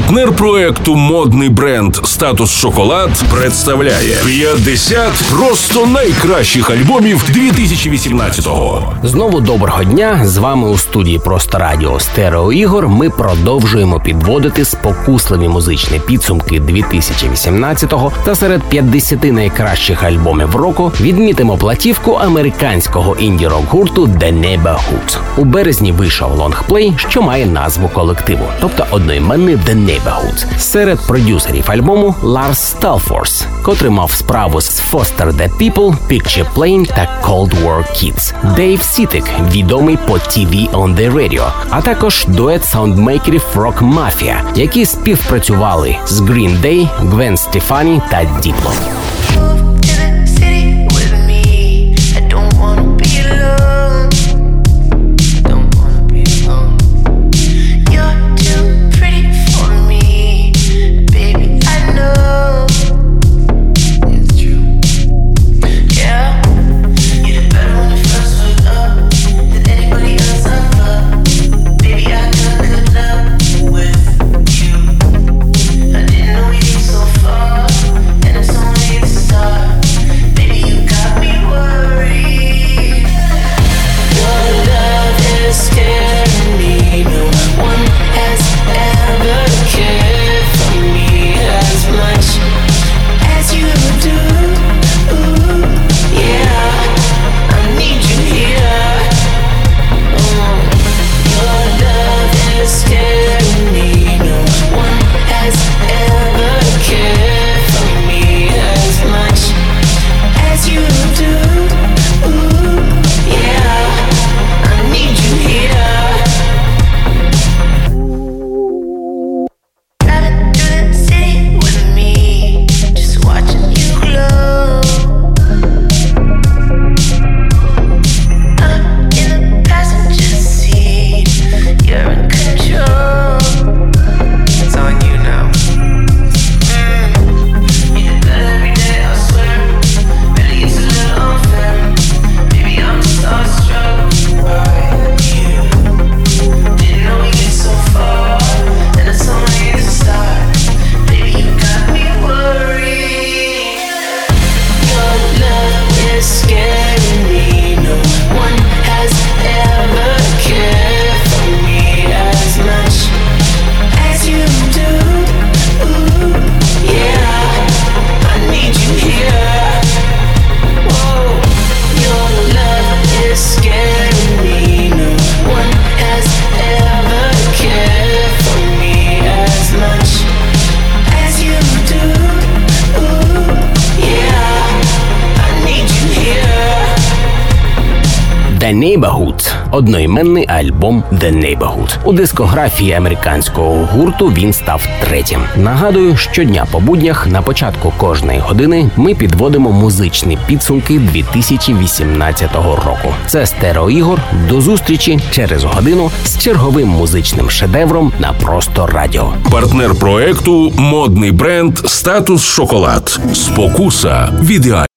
Партнер проекту модний бренд Статус Шоколад представляє 50 просто найкращих альбомів 2018-го. Знову доброго дня! З вами у студії Просто Радіо Стерео Ігор. Ми продовжуємо підводити спокусливі музичні підсумки 2018-го та серед 50 найкращих альбомів року відмітимо платівку американського інді-рок гурту The Neighborhood. У березні вийшов лонгплей, що має назву колективу, тобто одноіменний The Neighborhood. Серед продюсерів альбому Ларс Сталфорс, котрий мав справу з Foster the People, Picture Plane та Cold War Kids. Дейв Сітик, відомий по TV on the Radio, а також дует саундмейкерів Rock Mafia, які співпрацювали з Green Day, Гвен Стефані та Diplo. The Neighborhood – одноіменний альбом The Neighborhood. У дискографії американського гурту він став третім. Нагадую, щодня по буднях на початку кожної години ми підводимо музичні підсумки 2018 року. Це стерео ігор. До зустрічі через годину з черговим музичним шедевром на просто радіо. Партнер проекту модний бренд Статус Шоколад. Спокуса в ідеалі.